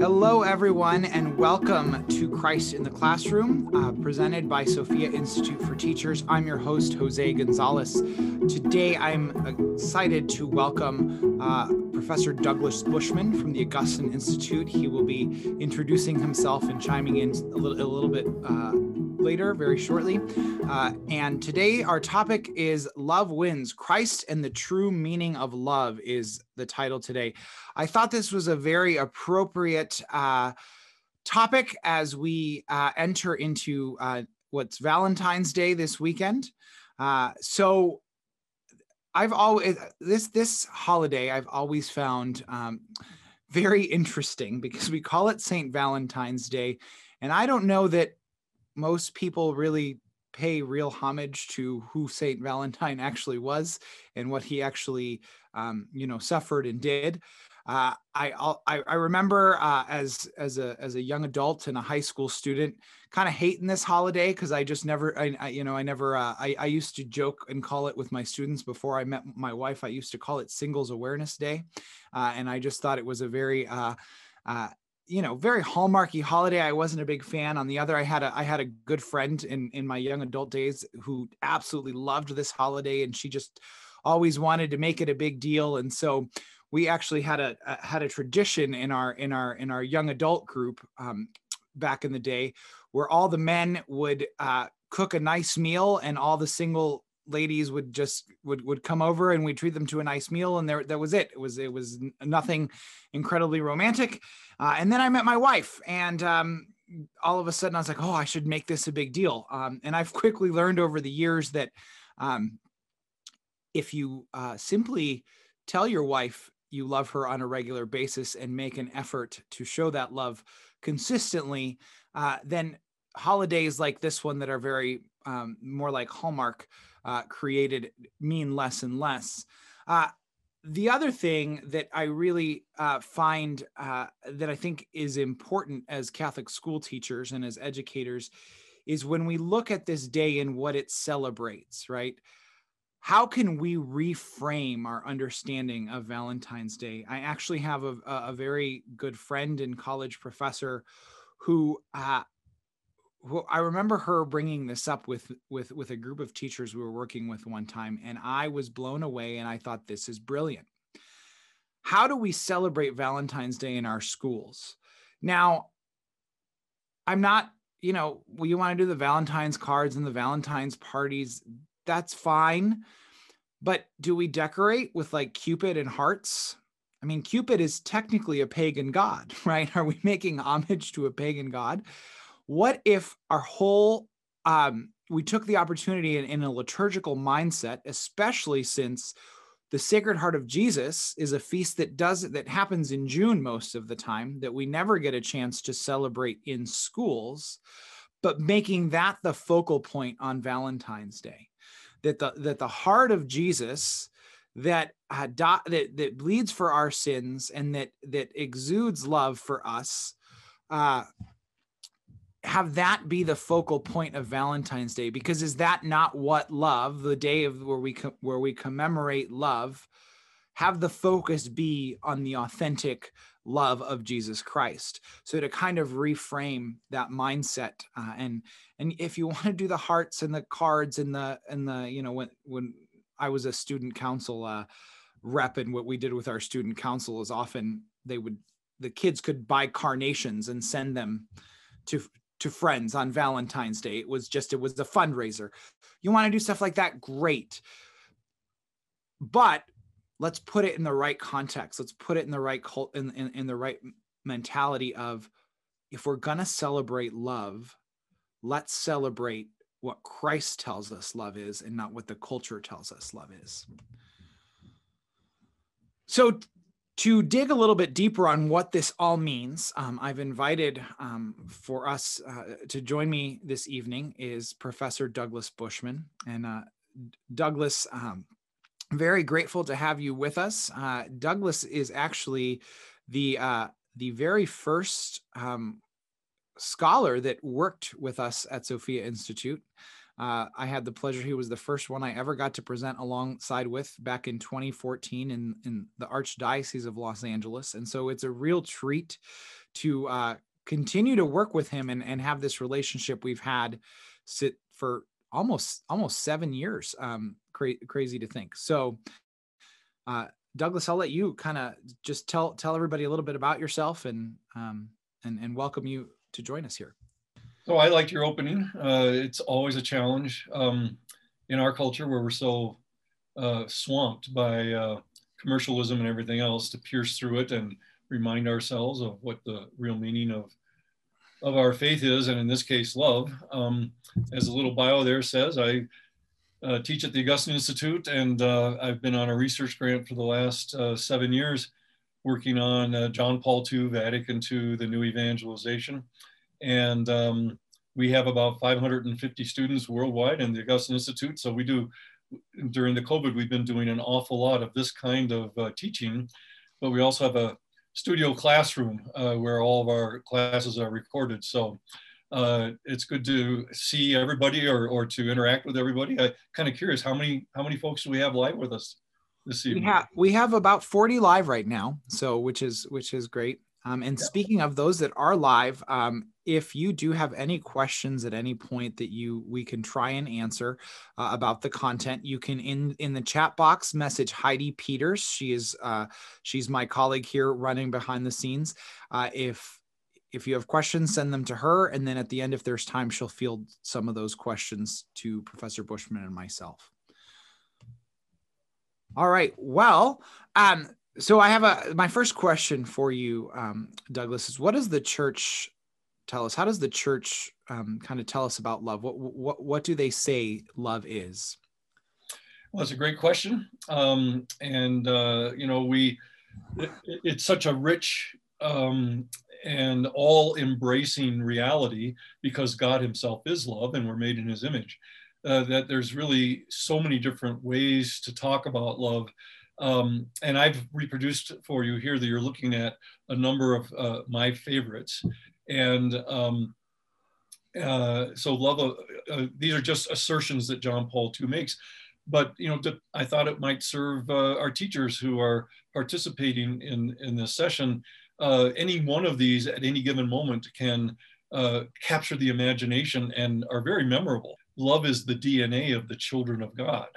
Hello, everyone, and welcome to Christ in the Classroom, uh, presented by Sophia Institute for Teachers. I'm your host, Jose Gonzalez. Today, I'm excited to welcome uh, Professor Douglas Bushman from the Augustine Institute. He will be introducing himself and chiming in a little, a little bit uh, later, very shortly. Uh, and today, our topic is Love Wins Christ and the True Meaning of Love, is the title today. I thought this was a very appropriate uh, topic as we uh, enter into uh, what's Valentine's Day this weekend. Uh, so, I've always this this holiday I've always found um, very interesting because we call it Saint Valentine's Day, and I don't know that most people really pay real homage to who Saint Valentine actually was and what he actually, um, you know, suffered and did. Uh, I, I, I remember uh, as as a as a young adult and a high school student, kind of hating this holiday because I just never, I, I, you know, I never, uh, I, I used to joke and call it with my students before I met my wife. I used to call it Singles Awareness Day, uh, and I just thought it was a very uh, uh, you know very hallmarky holiday. I wasn't a big fan. On the other i had a i had a good friend in in my young adult days who absolutely loved this holiday and she just always wanted to make it a big deal. And so we actually had a, a had a tradition in our in our in our young adult group um, back in the day where all the men would uh, cook a nice meal and all the single ladies would just would would come over and we treat them to a nice meal and there that was it. It was it was nothing incredibly romantic. Uh, and then i met my wife and um, all of a sudden i was like oh i should make this a big deal. Um, and i've quickly learned over the years that um, if you uh, simply tell your wife you love her on a regular basis and make an effort to show that love consistently uh, then holidays like this one that are very um, more like hallmark uh, created mean less and less. Uh, the other thing that I really uh, find uh, that I think is important as Catholic school teachers and as educators is when we look at this day and what it celebrates, right? How can we reframe our understanding of Valentine's Day? I actually have a, a very good friend and college professor who uh, well, I remember her bringing this up with with with a group of teachers we were working with one time, and I was blown away, and I thought this is brilliant. How do we celebrate Valentine's Day in our schools? Now, I'm not, you know, well, you want to do the Valentine's cards and the Valentine's parties, that's fine. But do we decorate with like Cupid and hearts? I mean, Cupid is technically a pagan god, right? Are we making homage to a pagan god? What if our whole um, we took the opportunity in, in a liturgical mindset, especially since the Sacred Heart of Jesus is a feast that does that happens in June most of the time that we never get a chance to celebrate in schools, but making that the focal point on Valentine's Day, that the that the heart of Jesus that uh, that that bleeds for our sins and that that exudes love for us uh, have that be the focal point of Valentine's Day? Because is that not what love the day of where we where we commemorate love have the focus be on the authentic love of Jesus Christ? So to kind of reframe that mindset uh, and and if you want to do the hearts and the cards and the and the you know when when I was a student council uh, rep and what we did with our student council is often they would the kids could buy carnations and send them to to friends on Valentine's Day. It was just, it was a fundraiser. You want to do stuff like that? Great. But let's put it in the right context. Let's put it in the right cult in, in, in the right mentality of if we're gonna celebrate love, let's celebrate what Christ tells us love is and not what the culture tells us love is. So to dig a little bit deeper on what this all means, um, I've invited um, for us uh, to join me this evening is Professor Douglas Bushman. And uh, Douglas, um, very grateful to have you with us. Uh, Douglas is actually the uh, the very first um, scholar that worked with us at Sophia Institute. Uh, I had the pleasure. He was the first one I ever got to present alongside with back in 2014 in, in the Archdiocese of Los Angeles. And so it's a real treat to uh, continue to work with him and, and have this relationship we've had sit for almost almost seven years. Um, cra- crazy to think. So, uh, Douglas, I'll let you kind of just tell tell everybody a little bit about yourself and um, and and welcome you to join us here. So I liked your opening. Uh, it's always a challenge um, in our culture where we're so uh, swamped by uh, commercialism and everything else to pierce through it and remind ourselves of what the real meaning of of our faith is, and in this case, love. Um, as a little bio there says, I uh, teach at the Augustine Institute, and uh, I've been on a research grant for the last uh, seven years, working on John Paul II, Vatican II, the new evangelization, and um, we have about 550 students worldwide in the Augustine Institute. So we do during the COVID, we've been doing an awful lot of this kind of uh, teaching, but we also have a studio classroom uh, where all of our classes are recorded. So uh, it's good to see everybody or, or to interact with everybody. I kind of curious how many how many folks do we have live with us this evening? We have we have about 40 live right now, so which is which is great. Um, and yeah. speaking of those that are live, um, if you do have any questions at any point that you we can try and answer uh, about the content, you can in in the chat box message Heidi Peters. She is uh, she's my colleague here running behind the scenes. Uh, if if you have questions, send them to her, and then at the end, if there's time, she'll field some of those questions to Professor Bushman and myself. All right. Well, um, so I have a my first question for you, um, Douglas, is what does the church tell us? How does the church um, kind of tell us about love? What what what do they say love is? Well, that's a great question, um, and uh, you know we it, it's such a rich um, and all embracing reality because God Himself is love, and we're made in His image. Uh, that there's really so many different ways to talk about love um, and I've reproduced for you here that you're looking at a number of uh, my favorites. And um, uh, so love, uh, uh these are just assertions that John Paul II makes. But, you know, I thought it might serve uh, our teachers who are participating in, in this session. Uh, any one of these at any given moment can capture the imagination and are very memorable. Love is the DNA of the children of God.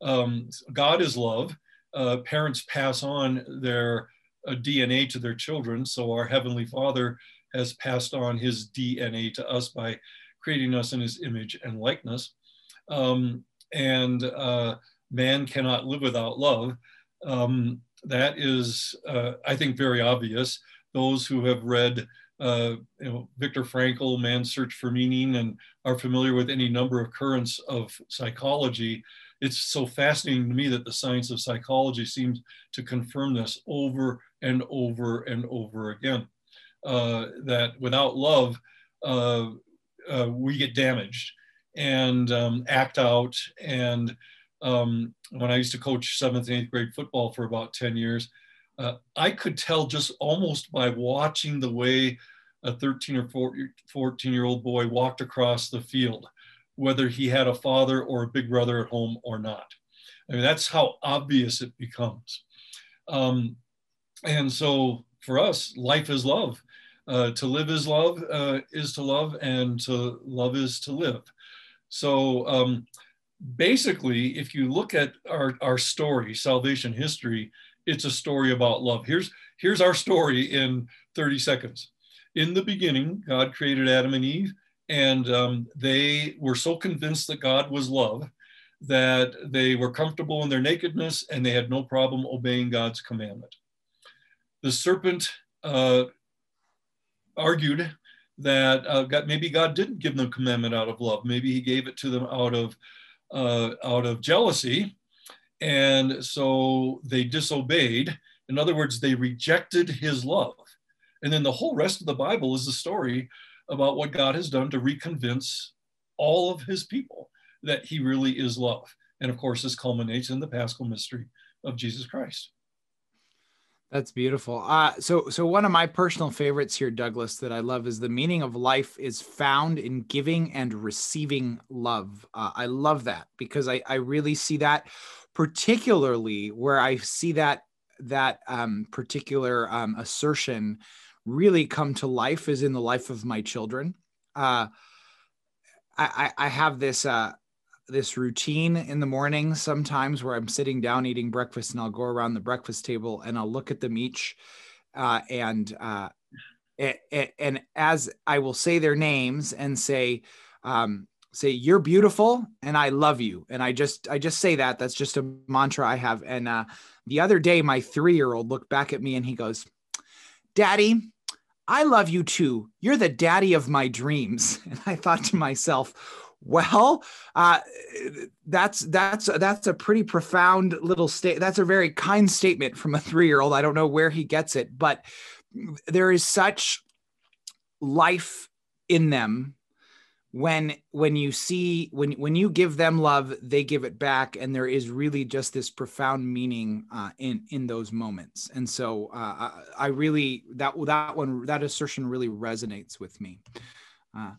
Um, God is love uh, parents pass on their uh, DNA to their children. So our Heavenly Father has passed on his DNA to us by creating us in his image and likeness. Um, and uh, man cannot live without love. Um, that is, uh, I think, very obvious. Those who have read uh, you know, Frankl, Man's Search for Meaning, and are familiar with any number of currents of psychology it's so fascinating to me that the science of psychology seems to confirm this over and over and over again. Uh, that without love, uh, uh, we get damaged and um, act out. And um, when I used to coach seventh and eighth grade football for about 10 years, uh, I could tell just almost by watching the way a 13 or 14 year old boy walked across the field whether he had a father or a big brother at home or not. I mean, that's how obvious it becomes. Um, and so for us, life is love. Uh, to live is love, uh, is to love, and to love is to live. So um, basically, if you look at our, our story, salvation history, it's a story about love. Here's, here's our story in 30 seconds. In the beginning, God created Adam and Eve and um, they were so convinced that God was love that they were comfortable in their nakedness and they had no problem obeying God's commandment. The serpent uh, argued that uh, God, maybe God didn't give them commandment out of love. Maybe he gave it to them out of, uh, out of jealousy. And so they disobeyed. In other words, they rejected his love. And then the whole rest of the Bible is the story about what God has done to reconvince all of his people that he really is love. And of course, this culminates in the Paschal mystery of Jesus Christ. That's beautiful. Uh, so, so one of my personal favorites here, Douglas, that I love is the meaning of life is found in giving and receiving love. Uh, I love that because I, I really see that, particularly where I see that that um, particular um, assertion really come to life is in the life of my children. Uh, I, I, have this uh, this routine in the morning sometimes where I'm sitting down eating breakfast and I'll go around the breakfast table and I'll look at them each uh, and uh, and as I will say their names and say um, say you're beautiful and I love you and I just I just say that that's just a mantra I have and uh, the other day my three year old looked back at me and he goes, "Daddy." I love you too. You're the daddy of my dreams. And I thought to myself, well, uh, that's that's that's a pretty profound little state. That's a very kind statement from a three year old. I don't know where he gets it, but there is such life in them when when you see when when you give them love they give it back and there is really just this profound meaning uh, in in those moments. And so uh, I, I, really that that one that assertion really resonates with me. Uh,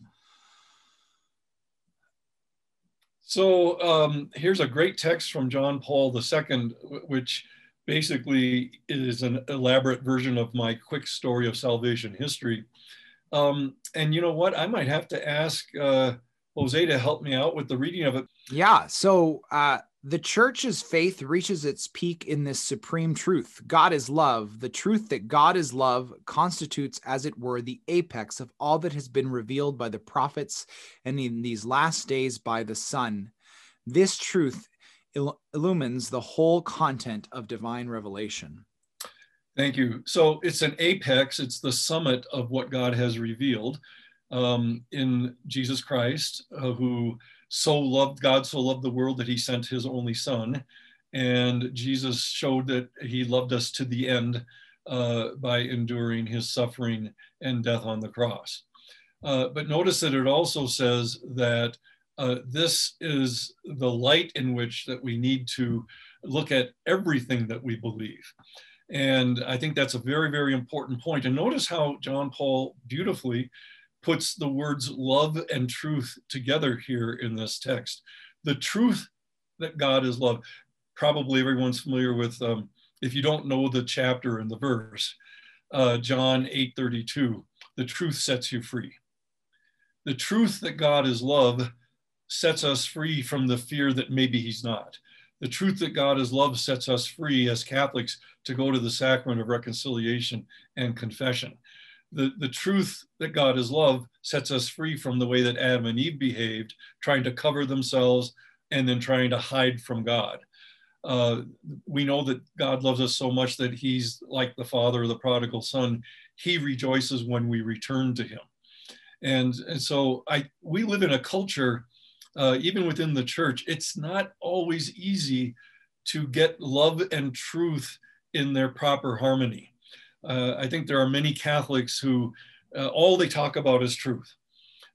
so um, here's a great text from john paul ii which basically is an elaborate version of my quick story of salvation history um, and you know what? I might have to ask uh, Jose to help me out with the reading of it. Yeah. So uh, the church's faith reaches its peak in this supreme truth God is love. The truth that God is love constitutes, as it were, the apex of all that has been revealed by the prophets and in these last days by the Son. This truth il- illumines the whole content of divine revelation. Thank you. So it's an apex, it's the summit of what God has revealed um, in Jesus Christ, uh, who so loved God, so loved the world that he sent his only son. And Jesus showed that he loved us to the end uh, by enduring his suffering and death on the cross. Uh, but notice that it also says that uh, this is the light in which that we need to look at everything that we believe. And I think that's a very, very important point. And notice how John Paul beautifully puts the words love and truth together here in this text. The truth that God is love. Probably everyone's familiar with, um, if you don't know the chapter and the verse, uh, John 8 32, the truth sets you free. The truth that God is love sets us free from the fear that maybe he's not. The truth that God is love sets us free as Catholics to go to the sacrament of reconciliation and confession. The, the truth that God is love sets us free from the way that Adam and Eve behaved, trying to cover themselves and then trying to hide from God. Uh, we know that God loves us so much that he's like the father of the prodigal son. He rejoices when we return to him. And, and so I, we live in a culture uh, even within the church, it's not always easy to get love and truth in their proper harmony. Uh, I think there are many Catholics who uh, all they talk about is truth.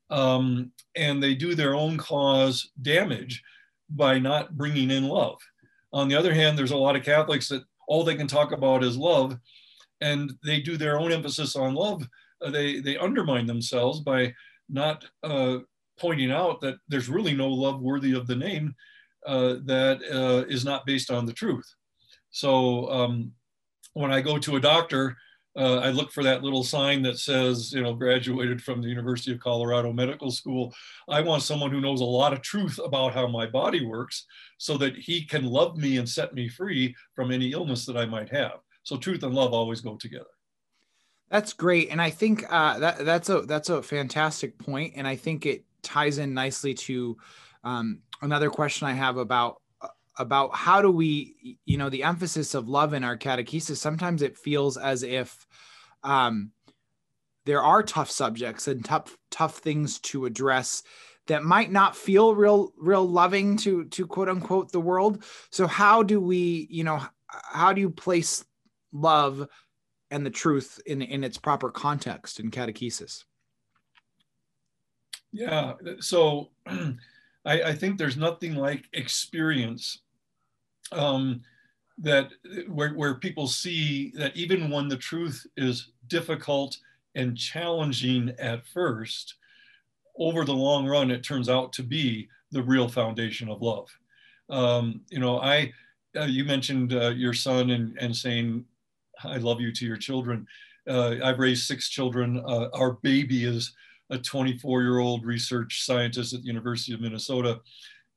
Um, and they do their own cause damage by not bringing in love. On the other hand, there's a lot of Catholics that all they can talk about is love, and they do their own emphasis on love. Uh, they, they undermine themselves by not uh, pointing out that there's really no love worthy of the name uh, that uh, is not based on the truth. So um, when I go to a doctor, uh, I look for that little sign that says, you know, graduated from the University of Colorado Medical School. I want someone who knows a lot of truth about how my body works so that he can love me and set me free from any illness that I might have. So truth and love always go together. That's great, and I think uh, that that's a that's a fantastic point, and I think it ties in nicely to um, another question I have about about how do we you know the emphasis of love in our catechesis sometimes it feels as if um, there are tough subjects and tough tough things to address that might not feel real real loving to to quote unquote the world. So how do we you know how do you place love and the truth in in its proper context in catechesis yeah, so I, I, think there's nothing like experience um, that where, where people see that even when the truth is difficult and challenging at first, over the long run, it turns out to be the real foundation of love. Um, you know, I, uh, you mentioned uh, your son and, and saying, I love you to your children. Uh, I've raised six children. Uh, our baby is a 24 year old research scientist at the University of Minnesota.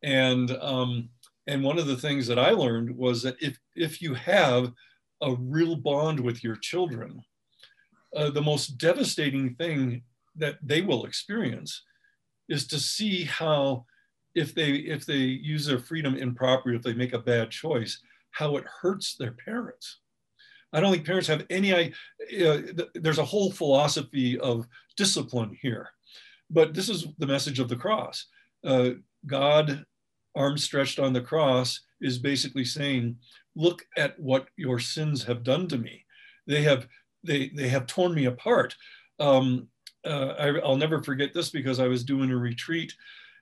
And, um, and one of the things that I learned was that if, if you have a real bond with your children, uh, the most devastating thing that they will experience is to see how if they if they use their freedom improperly if they make a bad choice how it hurts their parents i don't think parents have any there's a whole philosophy of discipline here. But this is the message of the cross. Uh, god arms stretched on the cross is basically saying look at what your sins have done to me. They have they they have torn me apart. Um, uh, I, will never forget this because I was doing a retreat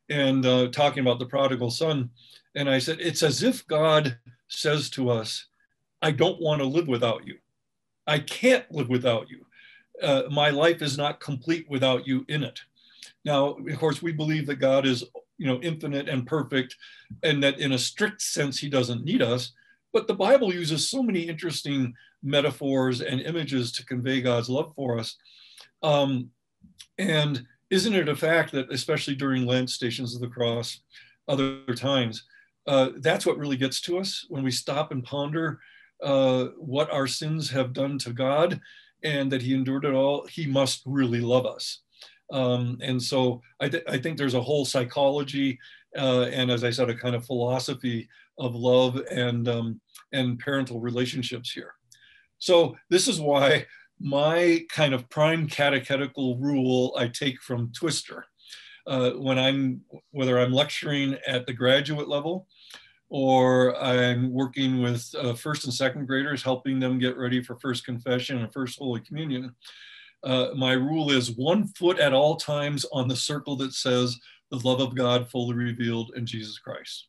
and uh, talking about the prodigal son. And I said, it's as if God says to us, I don't want to live without you. I can't live without you. Uh, my life is not complete without you in it. Now, of course, we believe that God is, you know, infinite and perfect, and that in a strict sense, He doesn't need us. But the Bible uses so many interesting metaphors and images to convey God's love for us. Um, and isn't it a fact that, especially during Lent, Stations of the Cross, other times, uh, that's what really gets to us when we stop and ponder uh, what our sins have done to God and that He endured it all. He must really love us. Um, and so I, th- I, think there's a whole psychology uh, and, as I said, a kind of philosophy of love and um, and parental relationships here. So this is why my kind of prime catechetical rule I take from Twister. Uh, when I'm, whether I'm lecturing at the graduate level or I'm working with uh, first and second graders, helping them get ready for first confession and first Holy Communion, uh, my rule is one foot at all times on the circle that says the love of God fully revealed in Jesus Christ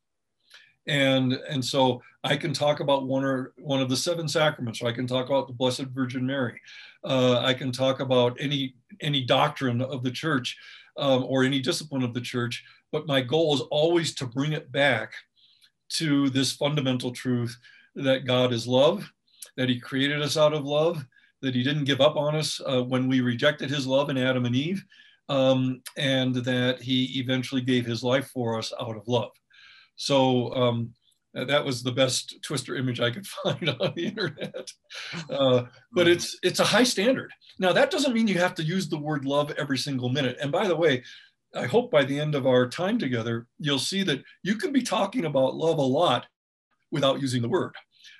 and and so I can talk about one or one of the seven sacraments, or I can talk about the Blessed Virgin Mary. Uh, I can talk about any any doctrine of the church um, or any discipline of the church. But my goal is always to bring it back to this fundamental truth that God is love, that He created us out of love, that He didn't give up on us uh, when we rejected His love in Adam and Eve, um, and that He eventually gave His life for us out of love. So um, that was the best twister image I could find on the internet. Uh, but it's it's a high standard. Now that doesn't mean you have to use the word love every single minute. And by the way, I hope by the end of our time together, you'll see that you can be talking about love a lot without using the word.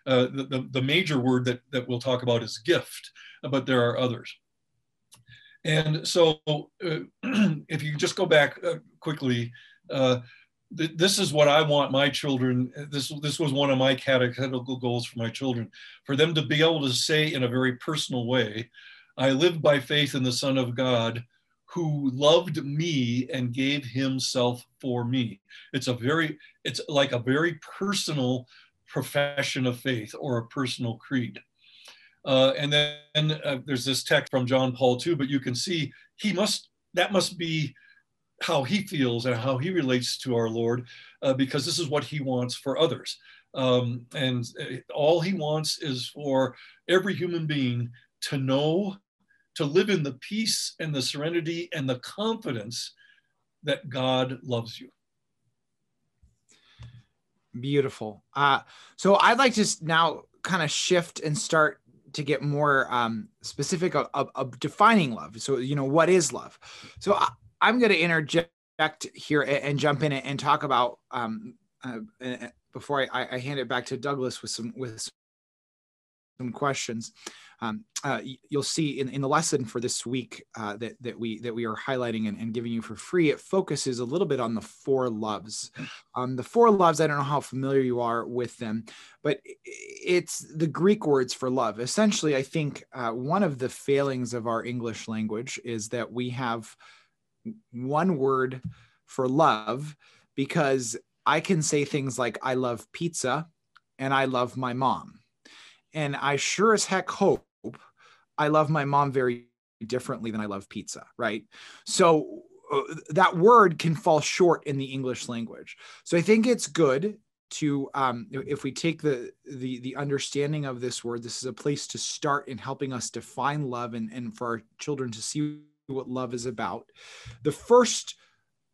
Uh, the, the, the, major word that, that we'll talk about is gift, but there are others. And so uh, if you just go back uh, quickly, uh, this is what I want my children. This this was one of my catechetical goals for my children, for them to be able to say in a very personal way, "I live by faith in the Son of God, who loved me and gave Himself for me." It's a very it's like a very personal profession of faith or a personal creed. Uh, and then uh, there's this text from John Paul II, but you can see he must that must be how he feels and how he relates to our Lord, uh, because this is what he wants for others. Um, and uh, all he wants is for every human being to know, to live in the peace and the serenity and the confidence that God loves you. Beautiful. Uh, so I'd like to now kind of shift and start to get more um, specific of, of, of, defining love. So, you know, what is love? So I, I'm going to interject here and, and, jump in and talk about um, uh, before I, I, hand it back to Douglas with some with some questions. Um, uh, you'll see in, in the lesson for this week uh, that that we that we are highlighting and, and, giving you for free. It focuses a little bit on the four loves. Um, the four loves. I don't know how familiar you are with them, but it's the Greek words for love. Essentially, I think uh, one of the failings of our English language is that we have one word for love because I can say things like, I love pizza and I love my mom. And I sure as heck hope I love my mom very differently than I love pizza, right? So uh, that word can fall short in the English language. So I think it's good to um, if we take the, the the understanding of this word this is a place to start in helping us define love and, and for our children to see what love is about the first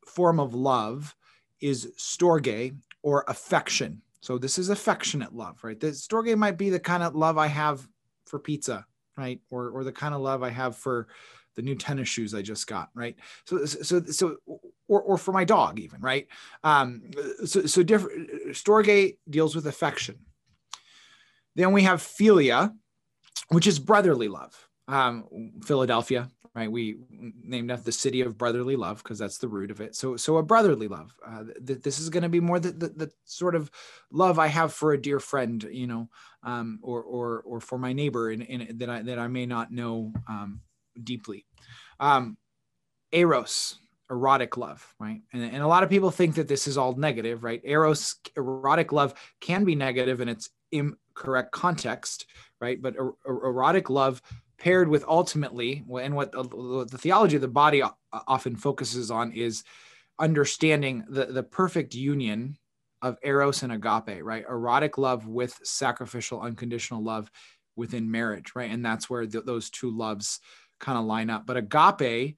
form of love is storge or affection so this is affectionate love right the storge might be the kind of love i have for pizza right or or the kind of love i have for the new tennis shoes I just got, right? So, so, so, or, or for my dog even, right? Um, so, so different. Storge deals with affection. Then we have philia, which is brotherly love. Um, Philadelphia, right? We named after the city of brotherly love because that's the root of it. So, so a brotherly love. Uh, th- this is going to be more the, the, the, sort of love I have for a dear friend, you know, um, or or or for my neighbor, and, that I that I may not know um, deeply. Um, eros, erotic love, right? And, and a lot of people think that this is all negative, right? Eros, erotic love can be negative in its incorrect context, right? But er, erotic love paired with ultimately, and what the theology of the body often focuses on is understanding the, the perfect union of eros and agape, right? Erotic love with sacrificial, unconditional love within marriage, right? And that's where th- those two loves kind of line up. But agape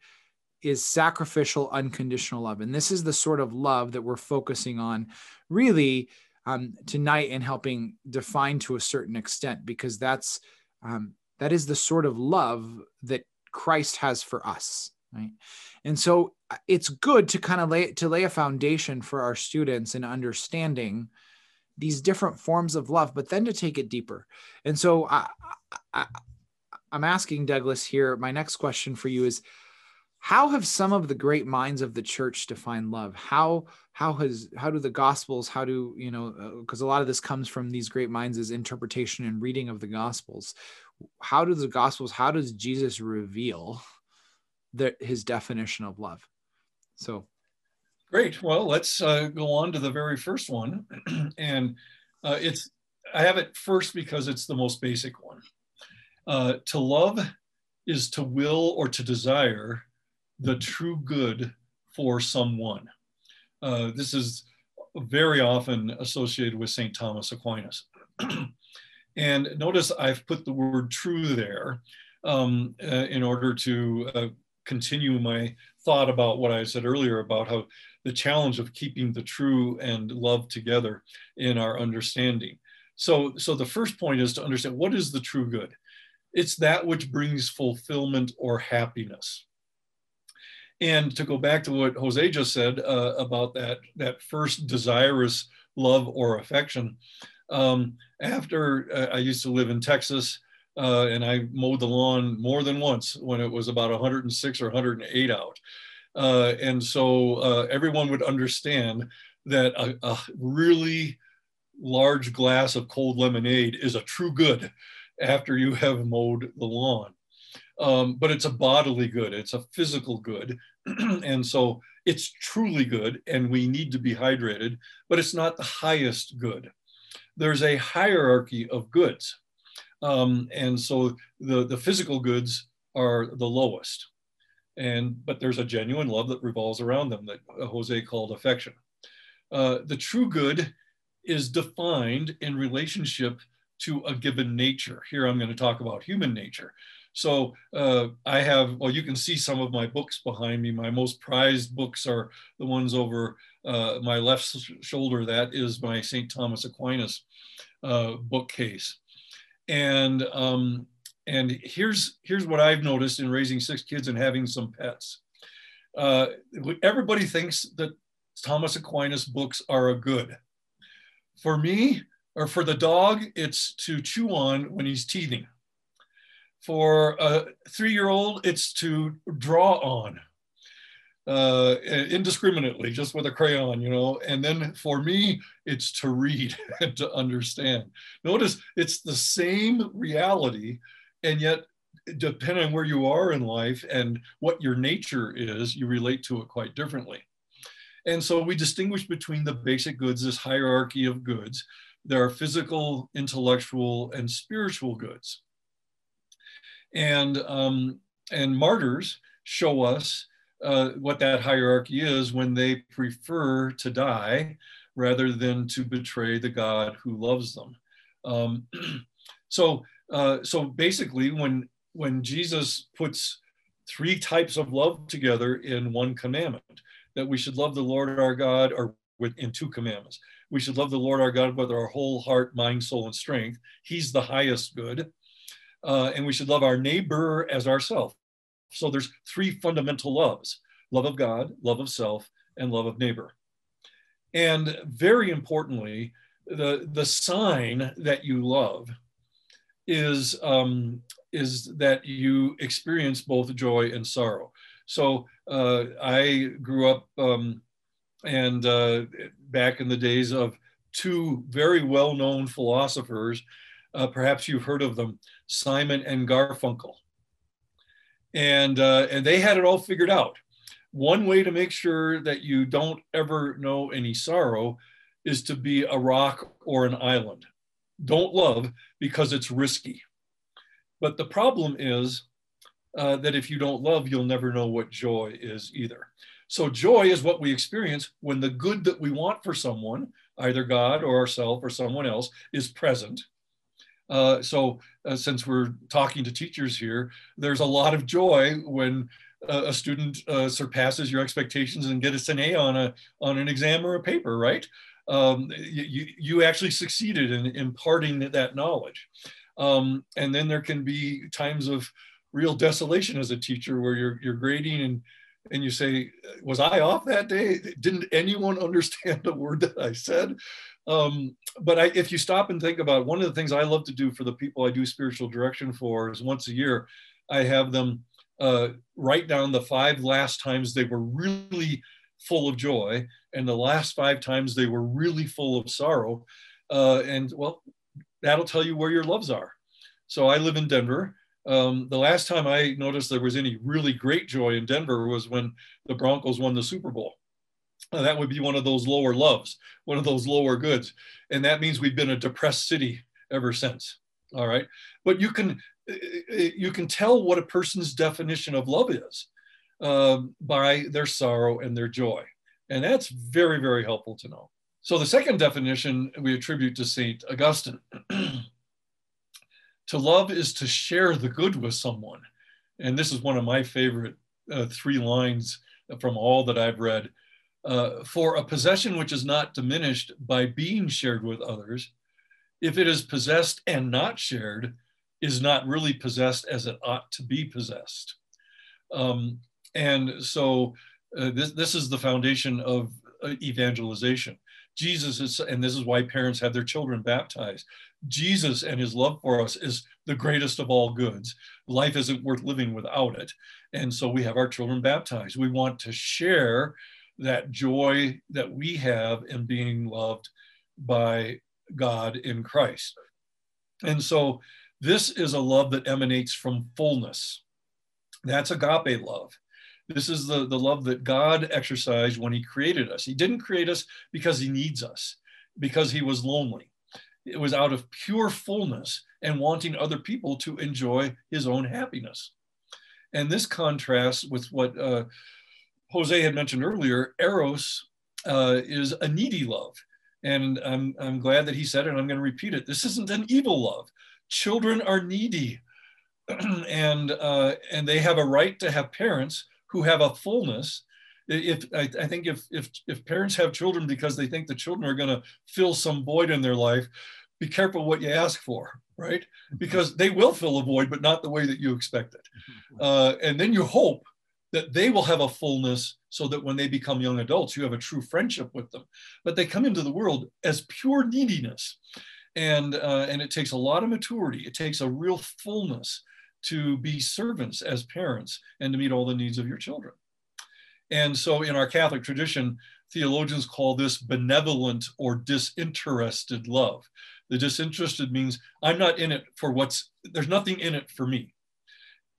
is sacrificial, unconditional love. And this is the sort of love that we're focusing on really um, tonight and helping define to a certain extent, because that's um, that is the sort of love that Christ has for us. Right. And so uh, it's good to kind of lay to lay a foundation for our students in understanding these different forms of love, but then to take it deeper. And so I, I, I'm asking Douglas here. My next question for you is how have some of the great minds of the church defined love how how has how do the gospels how do you know because uh, a lot of this comes from these great minds as interpretation and reading of the gospels how do the gospels how does jesus reveal that his definition of love so great well let's uh, go on to the very first one and uh, it's i have it first because it's the most basic one uh, to love is to will or to desire the true good for someone. Uh, this is very often associated with St. Thomas Aquinas. and notice I've put the word true there um, uh, in order to uh, continue my thought about what I said earlier about how the challenge of keeping the true and love together in our understanding. So, so the first point is to understand what is the true good? It's that which brings fulfillment or happiness. And to go back to what Jose just said uh, about that, that first desirous love or affection, um, after uh, I used to live in Texas uh, and I mowed the lawn more than once when it was about 106 or 108 out. Uh, and so uh, everyone would understand that a, a really large glass of cold lemonade is a true good after you have mowed the lawn. Um, but it's a bodily good, it's a physical good. and so it's truly good, and we need to be hydrated, but it's not the highest good. There's a hierarchy of goods. Um, and so the, the physical goods are the lowest. And but there's a genuine love that revolves around them that Jose called affection. Uh, the true good is defined in relationship to a given nature. Here I'm going to talk about human nature. So uh, I have, well, you can see some of my books behind me. My most prized books are the ones over uh, my left shoulder. That is my St. Thomas Aquinas uh, bookcase. And, um, and here's, here's what I've noticed in raising six kids and having some pets. Uh, everybody thinks that Thomas Aquinas books are a good. For me, or for the dog, it's to chew on when he's teething. For a three-year-old, it's to draw on uh, indiscriminately, just with a crayon, you know. And then for me, it's to read and to understand. Notice it's the same reality, and yet depending on where you are in life and what your nature is, you relate to it quite differently. And so we distinguish between the basic goods, this hierarchy of goods, there are physical, intellectual, and spiritual goods. And, um, and martyrs show us uh, what that hierarchy is when they prefer to die rather than to betray the God who loves them. Um, so, uh, so basically, when when Jesus puts three types of love together in one commandment, that we should love the Lord our God, or in two commandments, we should love the Lord our God with our whole heart, mind, soul, and strength. He's the highest good, uh, and we should love our neighbor as ourselves. So there's three fundamental loves: love of God, love of self, and love of neighbor. And very importantly, the, the sign that you love is, um, is that you experience both joy and sorrow. So uh, I grew up um, and uh, back in the days of two very well-known philosophers, uh, perhaps you've heard of them, Simon and Garfunkel. And, uh, and they had it all figured out one way to make sure that you don't ever know any sorrow is to be a rock or an island. Don't love because it's risky. But the problem is uh, that if you don't love, you'll never know what joy is either. So, joy is what we experience when the good that we want for someone, either God or ourselves or someone else, is present. Uh, so, uh, since we're talking to teachers here, there's a lot of joy when a student uh, surpasses your expectations and gets an A on a on an exam or a paper, right? Um, you, you actually succeeded in imparting that knowledge. Um, and then there can be times of real desolation as a teacher where you're, you're grading and, and you say, was I off that day? Didn't anyone understand a word that I said? Um, but I, if you stop and think about it, one of the things I love to do for the people I do spiritual direction for is once a year, I have them uh, write down the five last times they were really full of joy and the last five times they were really full of sorrow. Uh, and well, that'll tell you where your loves are. So I live in Denver. Um, the last time I noticed there was any really great joy in Denver was when the Broncos won the Super Bowl. Uh, that would be one of those lower loves, one of those lower goods. And that means we've been a depressed city ever since. All right. But you can you can tell what a person's definition of love is uh, by their sorrow and their joy. And that's very, very helpful to know. So the second definition we attribute to St. Augustine. to love is to share the good with someone. And this is one of my favorite uh, three lines from all that I've read. Uh, for a possession which is not diminished by being shared with others, if it is possessed and not shared, is not really possessed as it ought to be possessed. Um, and so uh, this, this is the foundation of uh, evangelization. Jesus is, and this is why parents have their children baptized. Jesus and his love for us is the greatest of all goods. Life isn't worth living without it. And so we have our children baptized. We want to share that joy that we have in being loved by God in Christ. And so this is a love that emanates from fullness. That's agape love. This is the, the love that God exercised when he created us. He didn't create us because he needs us, because he was lonely. It was out of pure fullness and wanting other people to enjoy his own happiness. And this contrasts with what uh, Jose had mentioned earlier Eros uh, is a needy love. And I'm, I'm glad that he said it, and I'm going to repeat it. This isn't an evil love. Children are needy. And uh, and they have a right to have parents who have a fullness. If I, I, think if, if if parents have children because they think the children are going to fill some void in their life be careful what you ask for right? Because they will fill a void but not the way that you expect it. Uh, and then you hope that they will have a fullness so that when they become young adults you have a true friendship with them. But they come into the world as pure neediness. And uh, and it takes a lot of maturity. It takes a real fullness to be servants as parents and to meet all the needs of your children. And so in our catholic tradition theologians call this benevolent or disinterested love. The disinterested means i'm not in it for what's there's nothing in it for me.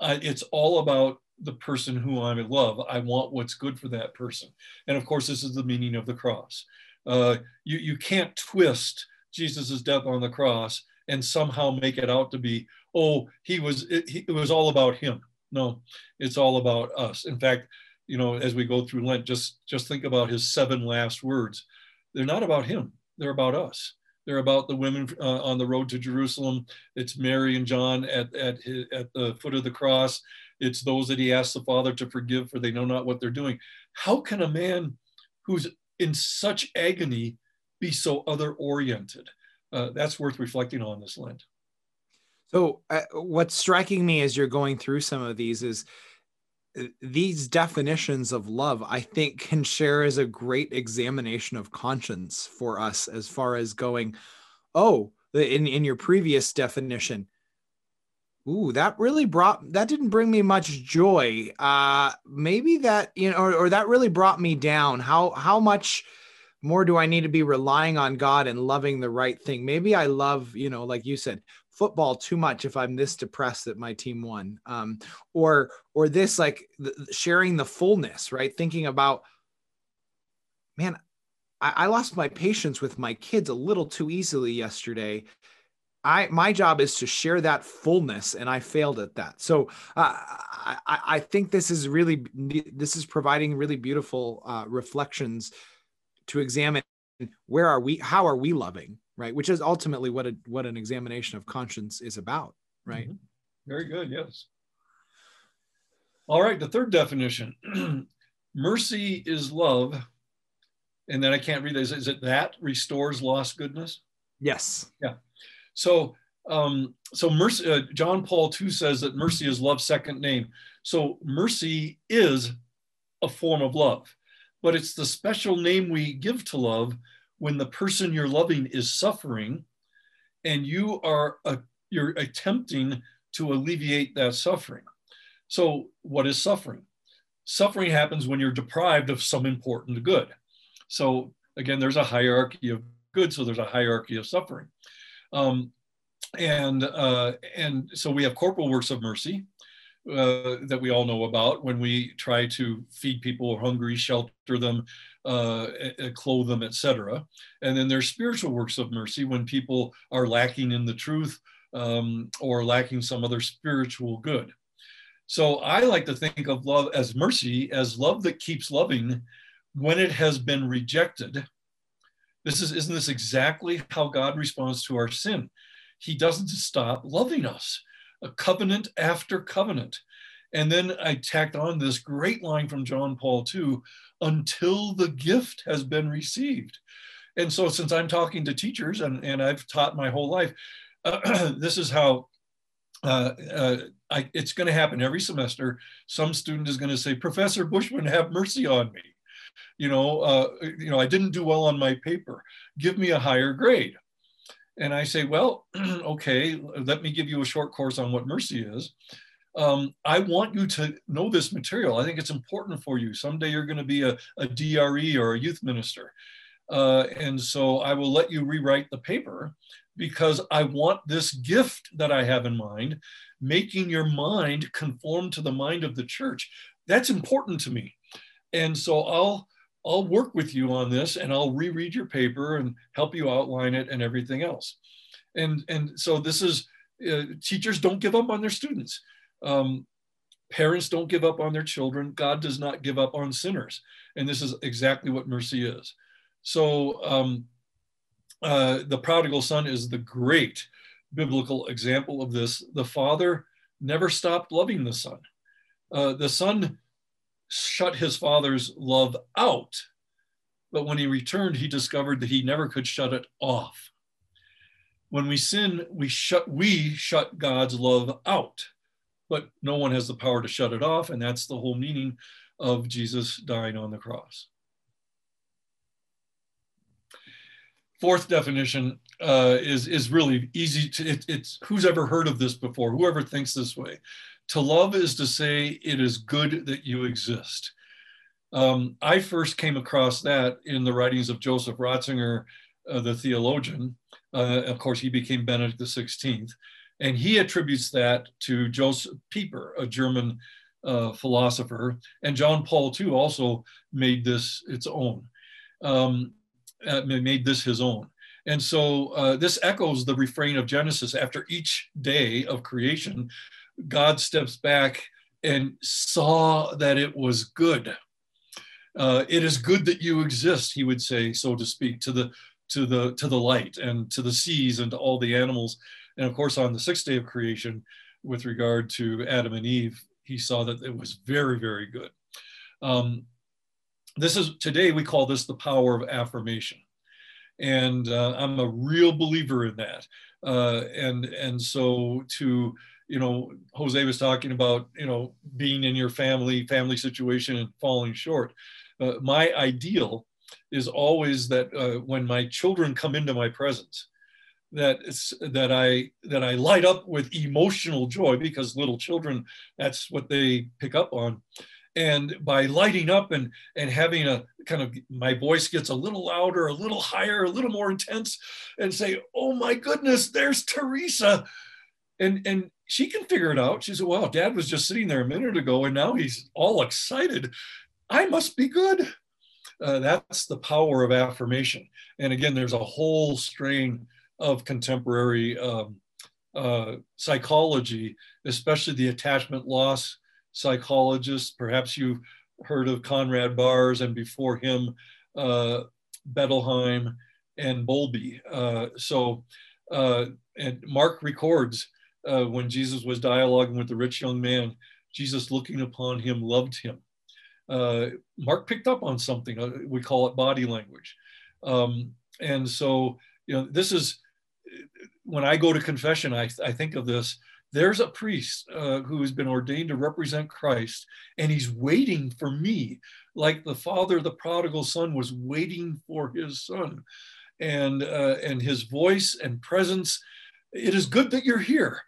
Uh, it's all about the person who in love i want what's good for that person and of course this is the meaning of the cross uh, you, you can't twist Jesus' death on the cross and somehow make it out to be, oh, he was, it, he, it was all about him. No, it's all about us. In fact, you know, as we go through Lent, just just think about his seven last words. they're not about him, they're about us. They're about the women uh, on the road to Jerusalem. It's Mary and John at, at, his, at the foot of the cross. It's those that he asks the Father to forgive, for they know not what they're doing. How can a man who's in such agony be so other oriented? Uh, that's worth reflecting on this Lent. So, uh, what's striking me as you're going through some of these is uh, these definitions of love, I think, can share as a great examination of conscience for us as far as going, oh, in, in your previous definition, ooh, that really brought, that didn't bring me much joy. Uh, maybe that, you know, or, or that really brought me down. How, how much, more do I need to be relying on God and loving the right thing? Maybe I love, you know, like you said, football too much if I'm this depressed that my team won, um, or or this like sharing the fullness, right? Thinking about, man, I, I lost my patience with my kids a little too easily yesterday. I my job is to share that fullness, and I failed at that. So uh, I, I think this is really this is providing really beautiful uh, reflections to examine where are we, how are we loving, right? Which is ultimately what a what an examination of conscience is about right? Mm-hmm. very good yes. All right the third definition mercy is love and then i can't read this is it that restores lost goodness? Yes. Yeah so um so mercy uh, john paul ii says that mercy is love's second name. So mercy is a form of love but it's the special name we give to love when the person you're loving is suffering and you are uh, you're attempting to alleviate that suffering. So what is suffering? Suffering happens when you're deprived of some important good. So again there's a hierarchy of good so there's a hierarchy of suffering um, and uh, and so we have corporal works of mercy uh, that we all know about when we try to feed people who are hungry, shelter them, uh, clothe them, etc. And then there's spiritual works of mercy when people are lacking in the truth um, or lacking some other spiritual good. So I like to think of love as mercy, as love that keeps loving when it has been rejected. This is, isn't this exactly how God responds to our sin? He doesn't stop loving us a covenant after covenant. And then I tacked on this great line from John Paul II until the gift has been received. And so, since I'm talking to teachers and, and I've taught my whole life, uh, this is how uh, uh, I, it's going to happen every semester. Some student is going to say, Professor Bushman, have mercy on me. You know, uh, you know, I didn't do well on my paper. Give me a higher grade. And I say, well, okay, let me give you a short course on what mercy is. Um, I want you to know this material. I think it's important for you. Someday you're going to be a, a DRE or a youth minister. Uh, and so I will let you rewrite the paper because I want this gift that I have in mind, making your mind conform to the mind of the church. That's important to me. And so I'll I'll work with you on this and I'll reread your paper and help you outline it and everything else. And, and so this is, uh, teachers don't give up on their students. Um, parents don't give up on their children. God does not give up on sinners. And this is exactly what mercy is. So um, uh, the prodigal son is the great biblical example of this. The father never stopped loving the son. Uh, the son shut his father's love out. But when he returned, he discovered that he never could shut it off. When we sin, we shut we shut God's love out, but no one has the power to shut it off, and that's the whole meaning of Jesus dying on the cross. Fourth definition uh, is is really easy to it, it's who's ever heard of this before whoever thinks this way to love is to say it is good that you exist. Um, I first came across that in the writings of Joseph Ratzinger, uh, the theologian. Uh, of course, he became Benedict XVI, and he attributes that to Josef Pieper, a German uh, philosopher, and John Paul II also made this its own, um, uh, made this his own. And so uh, this echoes the refrain of Genesis after each day of creation. God steps back and saw that it was good. Uh, it is good that you exist, he would say, so to speak, to the to the to the light and to the seas and to all the animals. And of course, on the sixth day of creation, with regard to Adam and Eve, he saw that it was very, very good. Um, this is today we call this the power of affirmation, and uh, I'm a real believer in that. Uh, and and so to you know, Jose was talking about you know being in your family family situation and falling short. Uh, my ideal is always that uh, when my children come into my presence, that it's, that I that I light up with emotional joy because little children that's what they pick up on and by lighting up and and having a kind of my voice gets a little louder a little higher a little more intense and say oh my goodness there's Teresa and and she can figure it out she said well dad was just sitting there a minute ago and now he's all excited I must be good uh, that's the power of affirmation and again there's a whole strain of contemporary um, uh, psychology, especially the attachment loss psychologists. Perhaps you've heard of Conrad Baars and before him, uh, Bettelheim and Bowlby. Uh, so, uh, and Mark records uh, when Jesus was dialoguing with the rich young man, Jesus looking upon him loved him. Uh, Mark picked up on something. Uh, we call it body language. Um, and so, you know, this is when I go to confession, I, I think of this. There's a priest uh, who has been ordained to represent Christ, and he's waiting for me, like the father, of the prodigal son, was waiting for his son, and uh, and his voice and presence. It is good that you're here,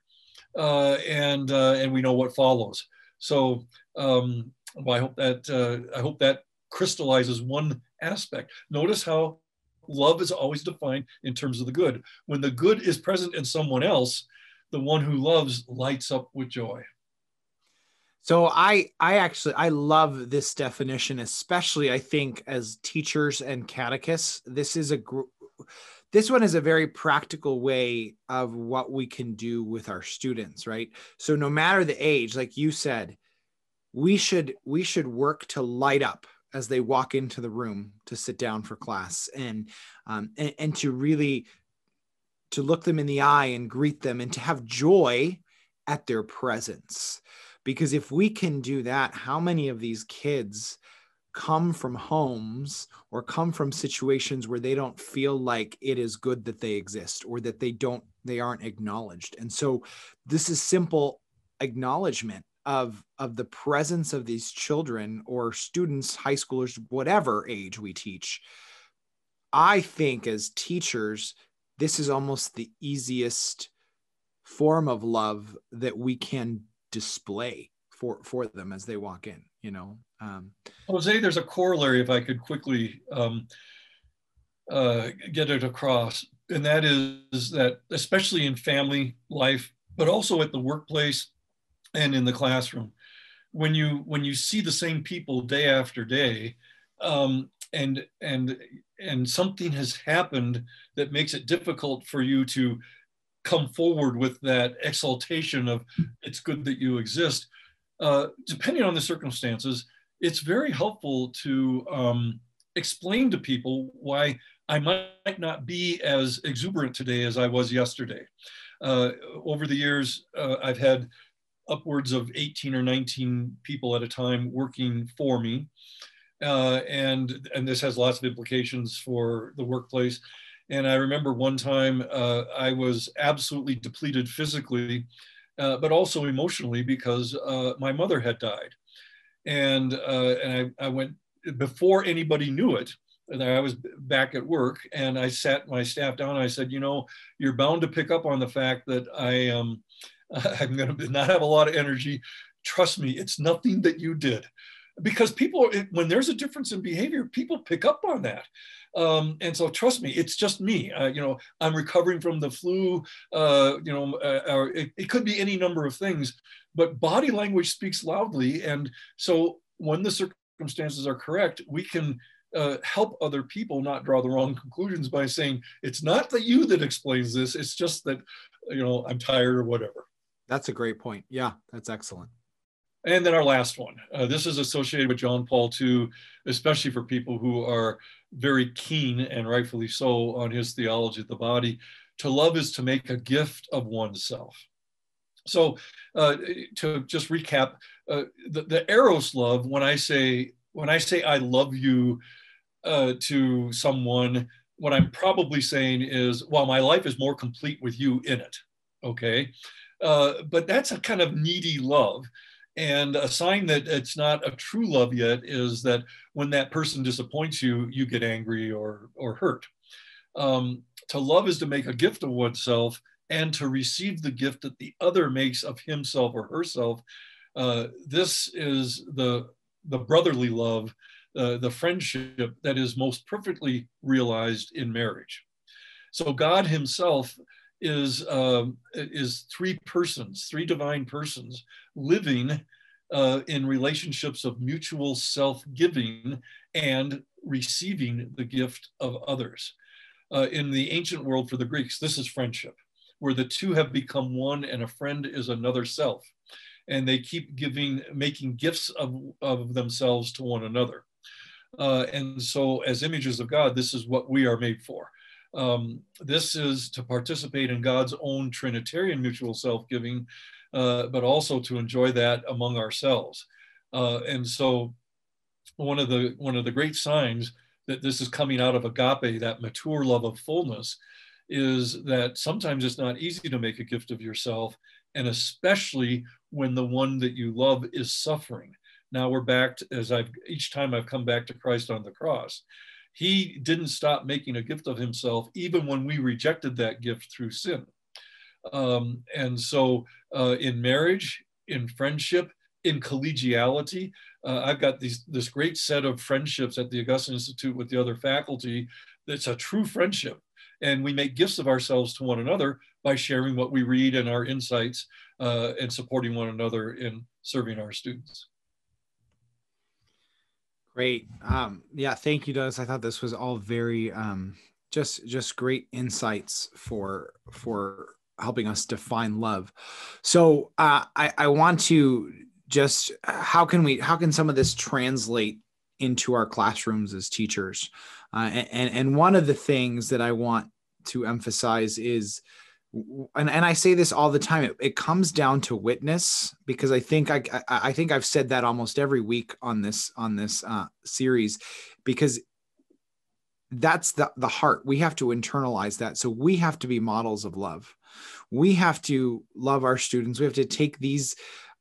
uh, and uh, and we know what follows. So um, well, I hope that uh, I hope that crystallizes one aspect. Notice how love is always defined in terms of the good. When the good is present in someone else, the one who loves lights up with joy. So I I actually I love this definition especially I think as teachers and catechists this is a group this one is a very practical way of what we can do with our students right? So no matter the age like you said we should we should work to light up as they walk into the room to sit down for class and um, and, and to really to look them in the eye and greet them and to have joy at their presence. Because if we can do that how many of these kids come from homes or come from situations where they don't feel like it is good that they exist or that they don't they aren't acknowledged. And so this is simple acknowledgement of of the presence of these children or students high schoolers whatever age we teach. I think as teachers this is almost the easiest form of love that we can display for for them as they walk in you know um, jose there's a corollary if i could quickly um, uh, get it across and that is that especially in family life but also at the workplace and in the classroom when you when you see the same people day after day um, and and and something has happened that makes it difficult for you to come forward with that exaltation of it's good that you exist uh, depending on the circumstances it's very helpful to um, explain to people why i might not be as exuberant today as i was yesterday uh, over the years uh, i've had upwards of 18 or 19 people at a time working for me. Uh, and, and this has lots of implications for the workplace. And I remember one time uh, I was absolutely depleted physically, uh, but also emotionally because uh, my mother had died. And, uh, and I, I went, before anybody knew it, and I was back at work and I sat my staff down I said, you know, you're bound to pick up on the fact that I um, I'm going to not have a lot of energy. Trust me, it's nothing that you did. Because people, when there's a difference in behavior, people pick up on that. Um, and so trust me, it's just me. Uh, you know, I'm recovering from the flu. Uh, you know, uh, it, it could be any number of things, but body language speaks loudly. And so when the circumstances are correct, we can uh, help other people not draw the wrong conclusions by saying it's not that you that explains this. It's just that you know I'm tired or whatever. That's a great point. Yeah, that's excellent. And then our last one. Uh, this is associated with John Paul II, especially for people who are very keen and rightfully so on his theology of the body. To love is to make a gift of oneself. So, uh, to just recap, uh, the, the eros love. When I say when I say I love you uh, to someone, what I'm probably saying is, well, my life is more complete with you in it. Okay, uh, but that's a kind of needy love. And a sign that it's not a true love yet is that when that person disappoints you, you get angry or, or hurt. Um, to love is to make a gift of oneself and to receive the gift that the other makes of himself or herself. Uh, this is the, the brotherly love, uh, the friendship that is most perfectly realized in marriage. So God Himself is um, is three persons, three divine persons living uh, in relationships of mutual self-giving and receiving the gift of others. Uh, in the ancient world for the Greeks, this is friendship, where the two have become one and a friend is another self. And they keep giving, making gifts of, of themselves to one another. Uh, and so, as images of God, this is what we are made for. Um, this is to participate in God's own Trinitarian mutual self giving, uh, but also to enjoy that among ourselves. Uh, and so, one of the one of the great signs that this is coming out of agape, that mature love of fullness, is that sometimes it's not easy to make a gift of yourself, and especially when the one that you love is suffering. Now we're back to, as I've each time I've come back to Christ on the cross he didn't stop making a gift of himself even when we rejected that gift through sin. Um, and so uh, in marriage, in friendship, in collegiality, uh, I've got these, this great set of friendships at the Augustine Institute with the other faculty. That's a true friendship. And we make gifts of ourselves to one another by sharing what we read and our insights uh, and supporting one another in serving our students. Great. Um, yeah, thank you, Douglas. I thought this was all very um, just just great insights for for helping us define love. So uh, I, I want to just how can we how can some of this translate into our classrooms as teachers? Uh, and and one of the things that I want to emphasize is and, and I say this all the time. It, it, comes down to witness because I think I, I, I think I've said that almost every week on this on this uh, series because that's the the heart. We have to internalize that. So we have to be models of love. We have to love our students. We have to take these,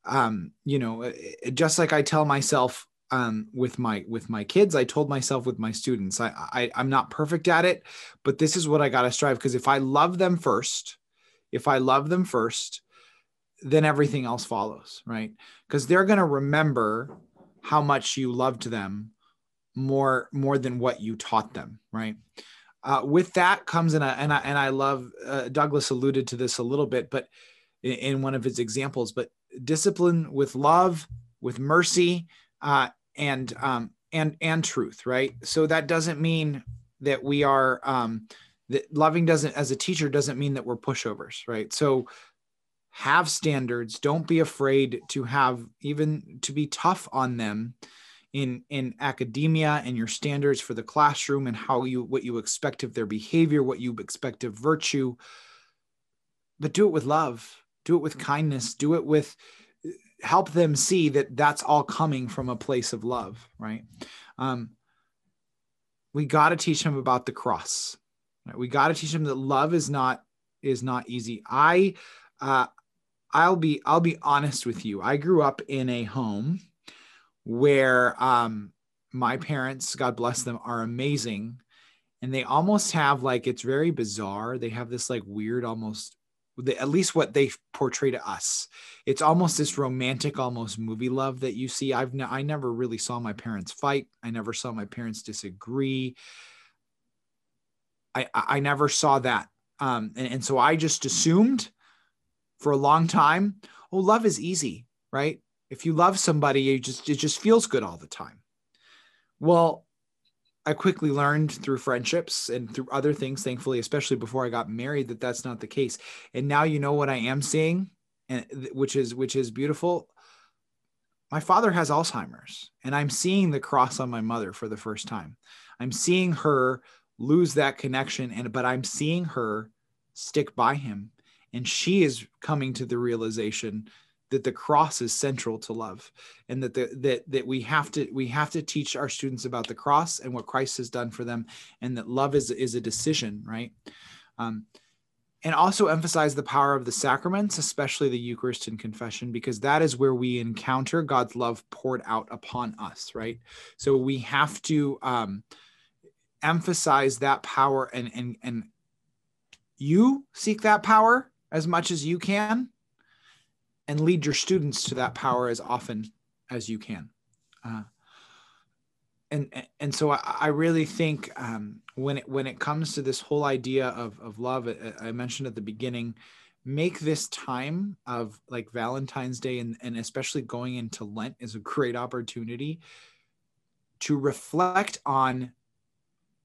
um, you know, uh, just like I tell myself um, with my with my kids i told myself with my students I, I i'm not perfect at it but this is what i got to strive because if i love them first if i love them first then everything else follows right? Because they're going to remember how much you loved them more more than what you taught them right? Uh, with that comes in a and i and i love uh, douglas alluded to this a little bit but in, in one of his examples but discipline with love with mercy uh, and um, and and truth, right? So that doesn't mean that we are um, that loving doesn't as a teacher doesn't mean that we're pushovers, right? So have standards. Don't be afraid to have even to be tough on them in in academia and your standards for the classroom and how you what you expect of their behavior, what you expect of virtue. But do it with love. Do it with kindness. Do it with help them see that that's all coming from a place of love, right? Um, we got to teach them about the cross. Right? We got to teach them that love is not is not easy. I uh, I'll be I'll be honest with you. I grew up in a home where um, my parents, God bless them, are amazing, and they almost have like it's very bizarre. They have this like weird, almost at least what they portray to us. It's almost this romantic, almost movie love that you see. I've I never really saw my parents fight. I never saw my parents disagree. I I never saw that, um, and, and so I just assumed for a long time, oh, love is easy, right? If you love somebody, you just it just feels good all the time. Well, I quickly learned through friendships and through other things, thankfully, especially before I got married, that that's not the case. And now you know what I am seeing, and which is which is beautiful. my father has Alzheimer's, and I'm seeing the cross on my mother for the first time. I'm seeing her lose that connection, and but I'm seeing her stick by him, and she is coming to the realization that the cross is central to love and that the, that that we have to we have to teach our students about the cross and what Christ has done for them and that love is is a decision right? Um, and also emphasize the power of the sacraments especially the Eucharist and confession because that is where we encounter God's love poured out upon us right? So we have to um, emphasize that power and and and you seek that power as much as you can and lead your students to that power as often as you can. Uh, and and so I, I really think um, when it when it comes to this whole idea of of love, I mentioned at the beginning, make this time of like Valentine's Day and and especially going into Lent is a great opportunity to reflect on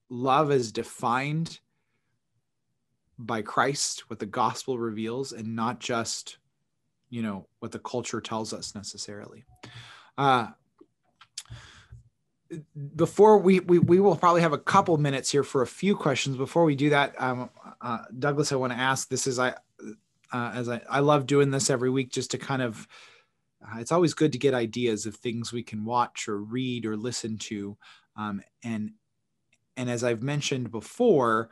love as defined by Christ, what the gospel reveals, and not just you know what the culture tells us necessarily. Uh, before we, we we will probably have a couple minutes here for a few questions. Before we do that um, uh, douglas i want to ask this is i uh, as I, I love doing this every week just to kind of uh, it's always good to get ideas of things we can watch or read or listen to. Um, and and as i've mentioned before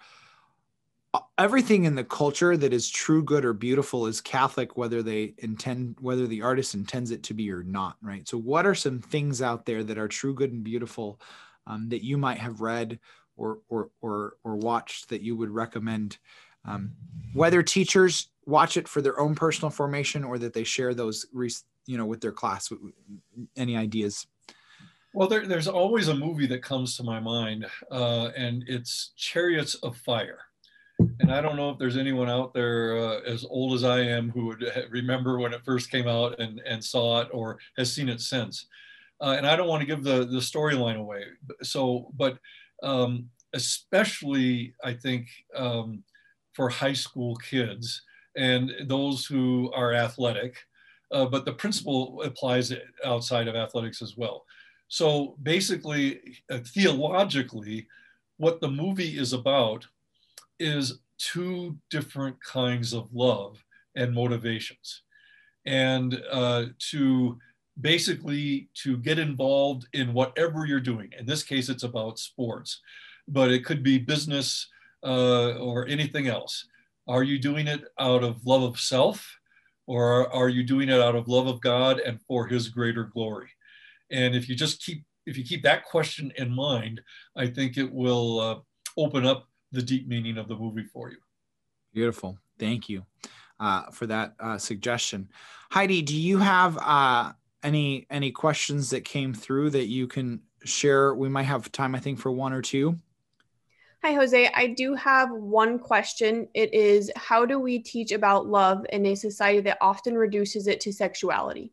everything in the culture that is true good or beautiful is catholic whether they intend whether the artist intends it to be or not right? So what are some things out there that are true good and beautiful um, that you might have read or or or, or watched that you would recommend um, whether teachers watch it for their own personal formation or that they share those you know with their class any ideas? Well, there, there's always a movie that comes to my mind, uh, and it's Chariots of Fire and I don't know if there's anyone out there uh, as old as I am who would remember when it first came out and, and saw it or has seen it since. Uh, and I don't want to give the, the storyline away. So, but um, especially I think um, for high school kids and those who are athletic, uh, but the principle applies outside of athletics as well. So basically, uh, theologically, what the movie is about is two different kinds of love and motivations. And uh, to basically to get involved in whatever you're doing. In this case, it's about sports, but it could be business uh, or anything else. Are you doing it out of love of self or are you doing it out of love of God and for his greater glory? And if you just keep if you keep that question in mind, I think it will uh, open up the deep meaning of the movie for you. Beautiful. Thank you uh, for that uh, suggestion. Heidi, do you have uh, any any questions that came through that you can share? We might have time, I think, for one or two. Hi, Jose. I do have one question. It is How do we teach about love in a society that often reduces it to sexuality?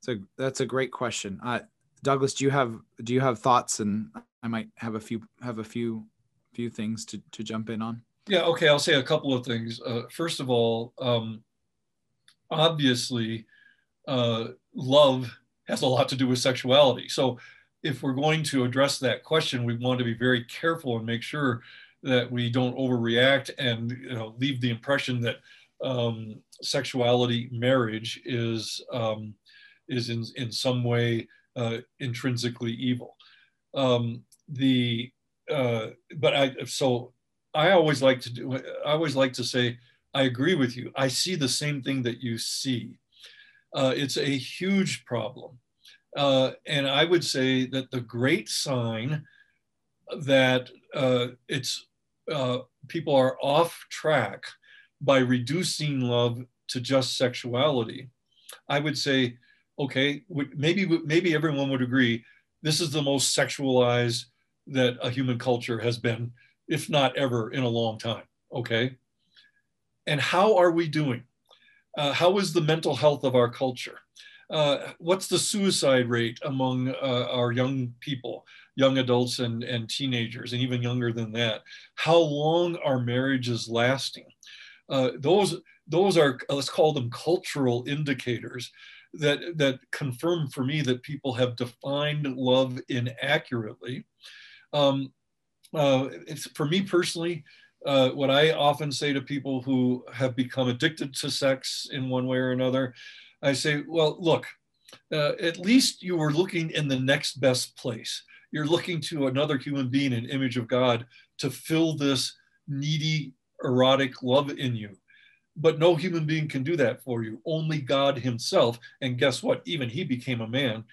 So that's a great question. Uh, Douglas, do you have do you have thoughts? And I might have a few have a few few things to, to jump in on? Yeah, okay, I'll say a couple of things. Uh, first of all, um, obviously, uh, love has a lot to do with sexuality. So, if we're going to address that question, we want to be very careful and make sure that we don't overreact and you know, leave the impression that um, sexuality, marriage is um, is in in some way uh, intrinsically evil. Um, the uh, but I so I always like to do I always like to say I agree with you. I see the same thing that you see. Uh, it's a huge problem, uh, and I would say that the great sign that uh, it's uh, people are off track by reducing love to just sexuality. I would say, okay, maybe maybe everyone would agree this is the most sexualized that a human culture has been, if not ever, in a long time. Okay. And how are we doing? Uh, how is the mental health of our culture? Uh, what's the suicide rate among uh, our young people, young adults and, and teenagers, and even younger than that? How long are marriages lasting? Uh, those, those are, let's call them cultural indicators that that confirm for me that people have defined love inaccurately. Um, uh, it's for me personally. Uh, what I often say to people who have become addicted to sex in one way or another, I say, well, look, uh, at least you were looking in the next best place. You're looking to another human being, an image of God, to fill this needy, erotic love in you. But no human being can do that for you, only God Himself. And guess what? Even He became a man.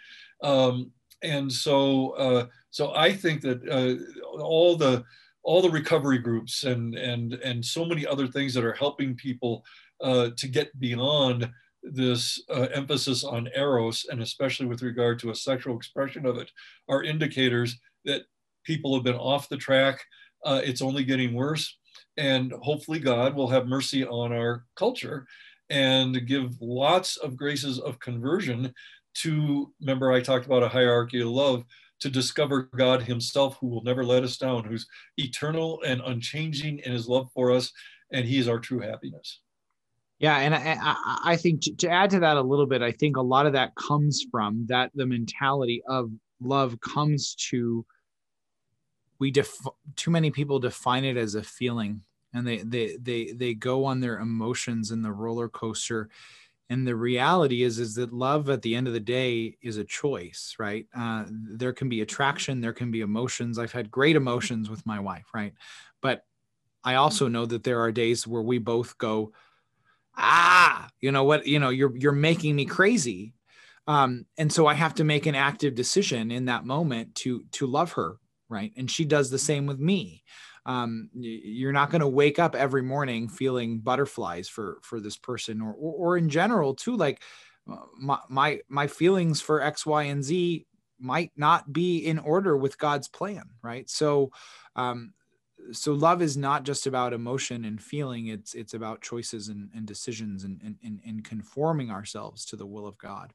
Um, and so, uh, so I think that uh, all the all the recovery groups and and and so many other things that are helping people uh, to get beyond this uh, emphasis on eros and especially with regard to a sexual expression of it are indicators that people have been off the track. Uh, it's only getting worse. And hopefully god will have mercy on our culture and give lots of graces of conversion to remember i talked about a hierarchy of love to discover God Himself, who will never let us down, who's eternal and unchanging in His love for us, and He is our true happiness. Yeah, and I, I think to, to add to that a little bit, I think a lot of that comes from that the mentality of love comes to we def too many people define it as a feeling and they they they they go on their emotions in the roller coaster and the reality is is that love at the end of the day is a choice right? Uh, there can be attraction there can be emotions. I've had great emotions with my wife right? But i also know that there are days where we both go ah you know what? You know you're you're making me crazy. Um, and so i have to make an active decision in that moment to to love her right? And she does the same with me um, you're not going to wake up every morning feeling butterflies for for this person or or, or in general too like uh, my, my my feelings for x y and z might not be in order with god's plan right so um so love is not just about emotion and feeling it's it's about choices and, and decisions and, and and conforming ourselves to the will of god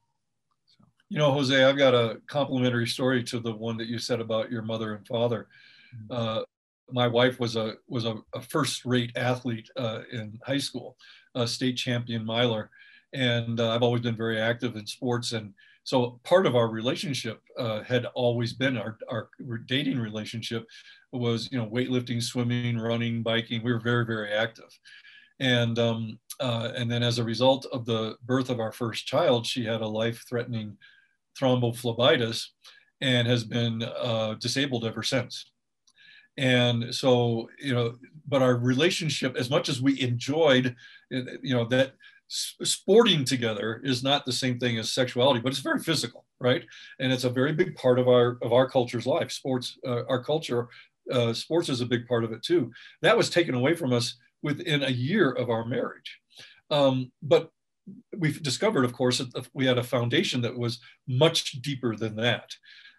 so. you know jose i've got a complimentary story to the one that you said about your mother and father mm-hmm. uh, my wife was a was a, a first-rate athlete uh, in high school, a state champion miler, and uh, I've always been very active in sports. And so part of our relationship uh, had always been our our dating relationship was you know weightlifting, swimming, running, biking. We were very very active, and um, uh, and then as a result of the birth of our first child, she had a life-threatening thrombophlebitis and has been uh, disabled ever since and so you know but our relationship as much as we enjoyed you know that sporting together is not the same thing as sexuality but it's very physical right? And it's a very big part of our of our culture's life. Sports uh, our culture uh, sports is a big part of it too. That was taken away from us within a year of our marriage. Um, but we've discovered of course that we had a foundation that was much deeper than that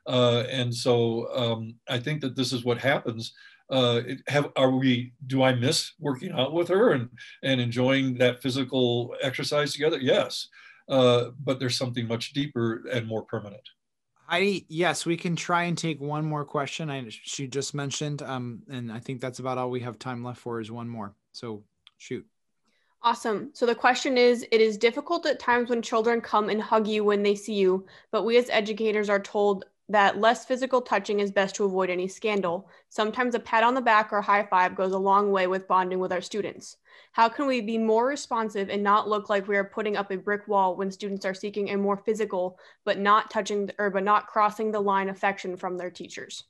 uh, and so um, I think that this is what happens. Uh, have are we? Do I miss working out with her and and enjoying that physical exercise together? Yes, uh, but there's something much deeper and more permanent. I yes, we can try and take one more question. I she just mentioned, um, and I think that's about all we have time left for is one more. So shoot. Awesome. So the question is It is difficult at times when children come and hug you when they see you, but we as educators are told that less physical touching is best to avoid any scandal. Sometimes a pat on the back or high five goes a long way with bonding with our students. How can we be more responsive and not look like we are putting up a brick wall when students are seeking a more physical but not touching or but not crossing the line affection from their teachers?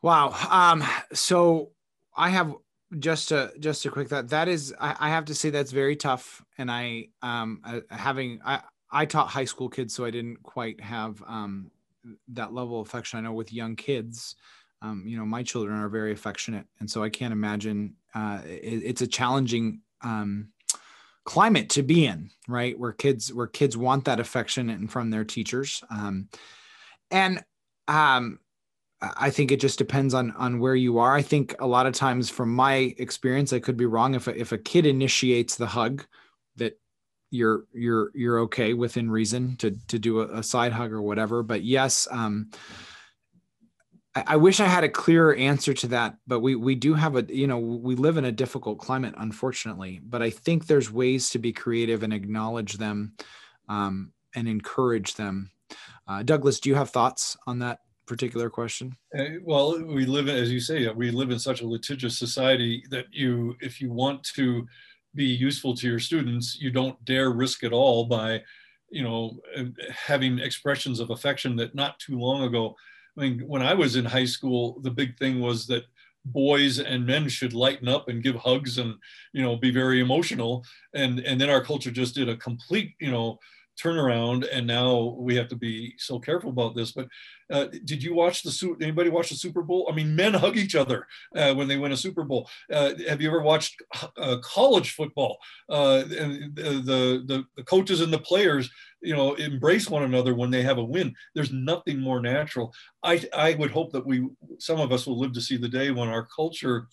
Wow. Um, so I have just a just a quick thought that is I, I have to say that's very tough and I um uh, having I I taught high school kids, so I didn't quite have um, that level of affection. I know with young kids, um, you know, my children are very affectionate, and so I can't imagine uh, it, it's a challenging um, climate to be in, right? Where kids where kids want that affection and from their teachers, um, and um, I think it just depends on on where you are. I think a lot of times, from my experience, I could be wrong. If a, if a kid initiates the hug, that you're you're you're okay within reason to to do a, a side hug or whatever but yes um I, I wish I had a clearer answer to that, but we we do have a you know we live in a difficult climate, unfortunately. But I think there's ways to be creative and acknowledge them, um, and encourage them. Uh, Douglas, do you have thoughts on that particular question? Uh, well, we live in, as you say, we live in such a litigious society that you, if you want to be useful to your students, you don't dare risk it all by, you know, having expressions of affection that not too long ago I mean, when I was in high school, the big thing was that boys and men should lighten up and give hugs and you know be very emotional. And and then our culture just did a complete you know turnaround and now we have to be so careful about this but uh, did you watch the suit anybody watch the super bowl? I mean men hug each other uh, when they win a super bowl. Uh, have you ever watched uh, college football? Uh, and the, the the coaches and the players you know embrace one another when they have a win. There's nothing more natural. I i would hope that we some of us will live to see the day when our culture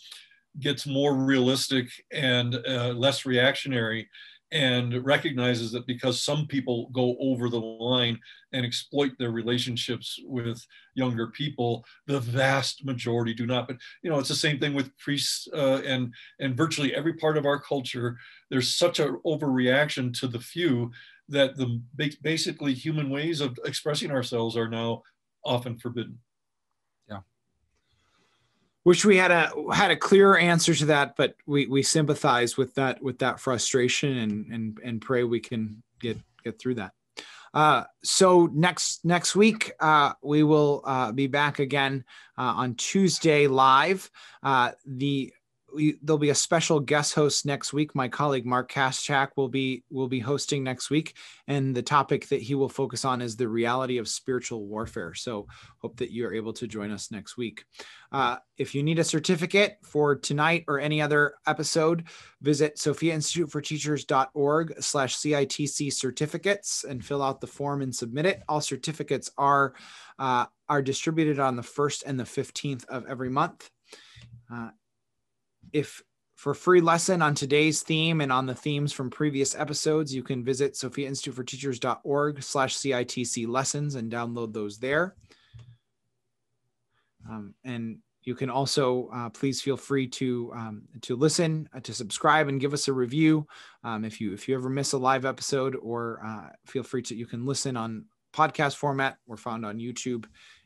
gets more realistic and uh, less reactionary and recognizes that because some people go over the line and exploit their relationships with younger people the vast majority do not. But you know it's the same thing with priests uh, and and virtually every part of our culture there's such an overreaction to the few that the basically human ways of expressing ourselves are now often forbidden wish we had a had a clearer answer to that but we we sympathize with that with that frustration and and and pray we can get get through that uh, so next next week uh, we will uh, be back again uh, on Tuesday live. Uh, the there'll be a special guest host next week. My colleague Mark Kaschak will be will be hosting next week, and the topic that he will focus on is the reality of spiritual warfare. So hope that you are able to join us next week. Uh, if you need a certificate for tonight or any other episode, visit Sophia Institute for Teachers.org slash CITC certificates and fill out the form and submit it. All certificates are uh, are distributed on the first and the 15th of every month. Uh, if for free lesson on today's theme and on the themes from previous episodes, you can visit sophiainstituteforteachers.org slash CITC lessons and download those there. Um, and you can also uh, please feel free to um, to listen, uh, to subscribe, and give us a review. Um, if you if you ever miss a live episode, or uh, feel free to you can listen on podcast format. We're found on YouTube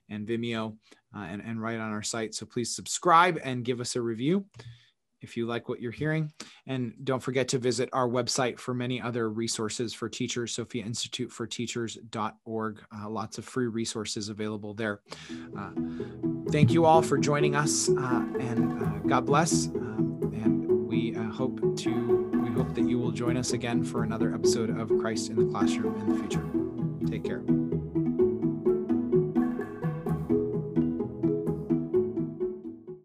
and Vimeo, uh, and and right on our site. So please subscribe and give us a review if you like what you're hearing. And don't forget to visit our website for many other resources for teachers, Sophia Institute for Teachers.org. Uh, lots of free resources available there. Uh, thank you all for joining us uh, and uh, God bless. Um, and we uh, hope to, we hope that you will join us again for another episode of Christ in the Classroom in the future. Take care.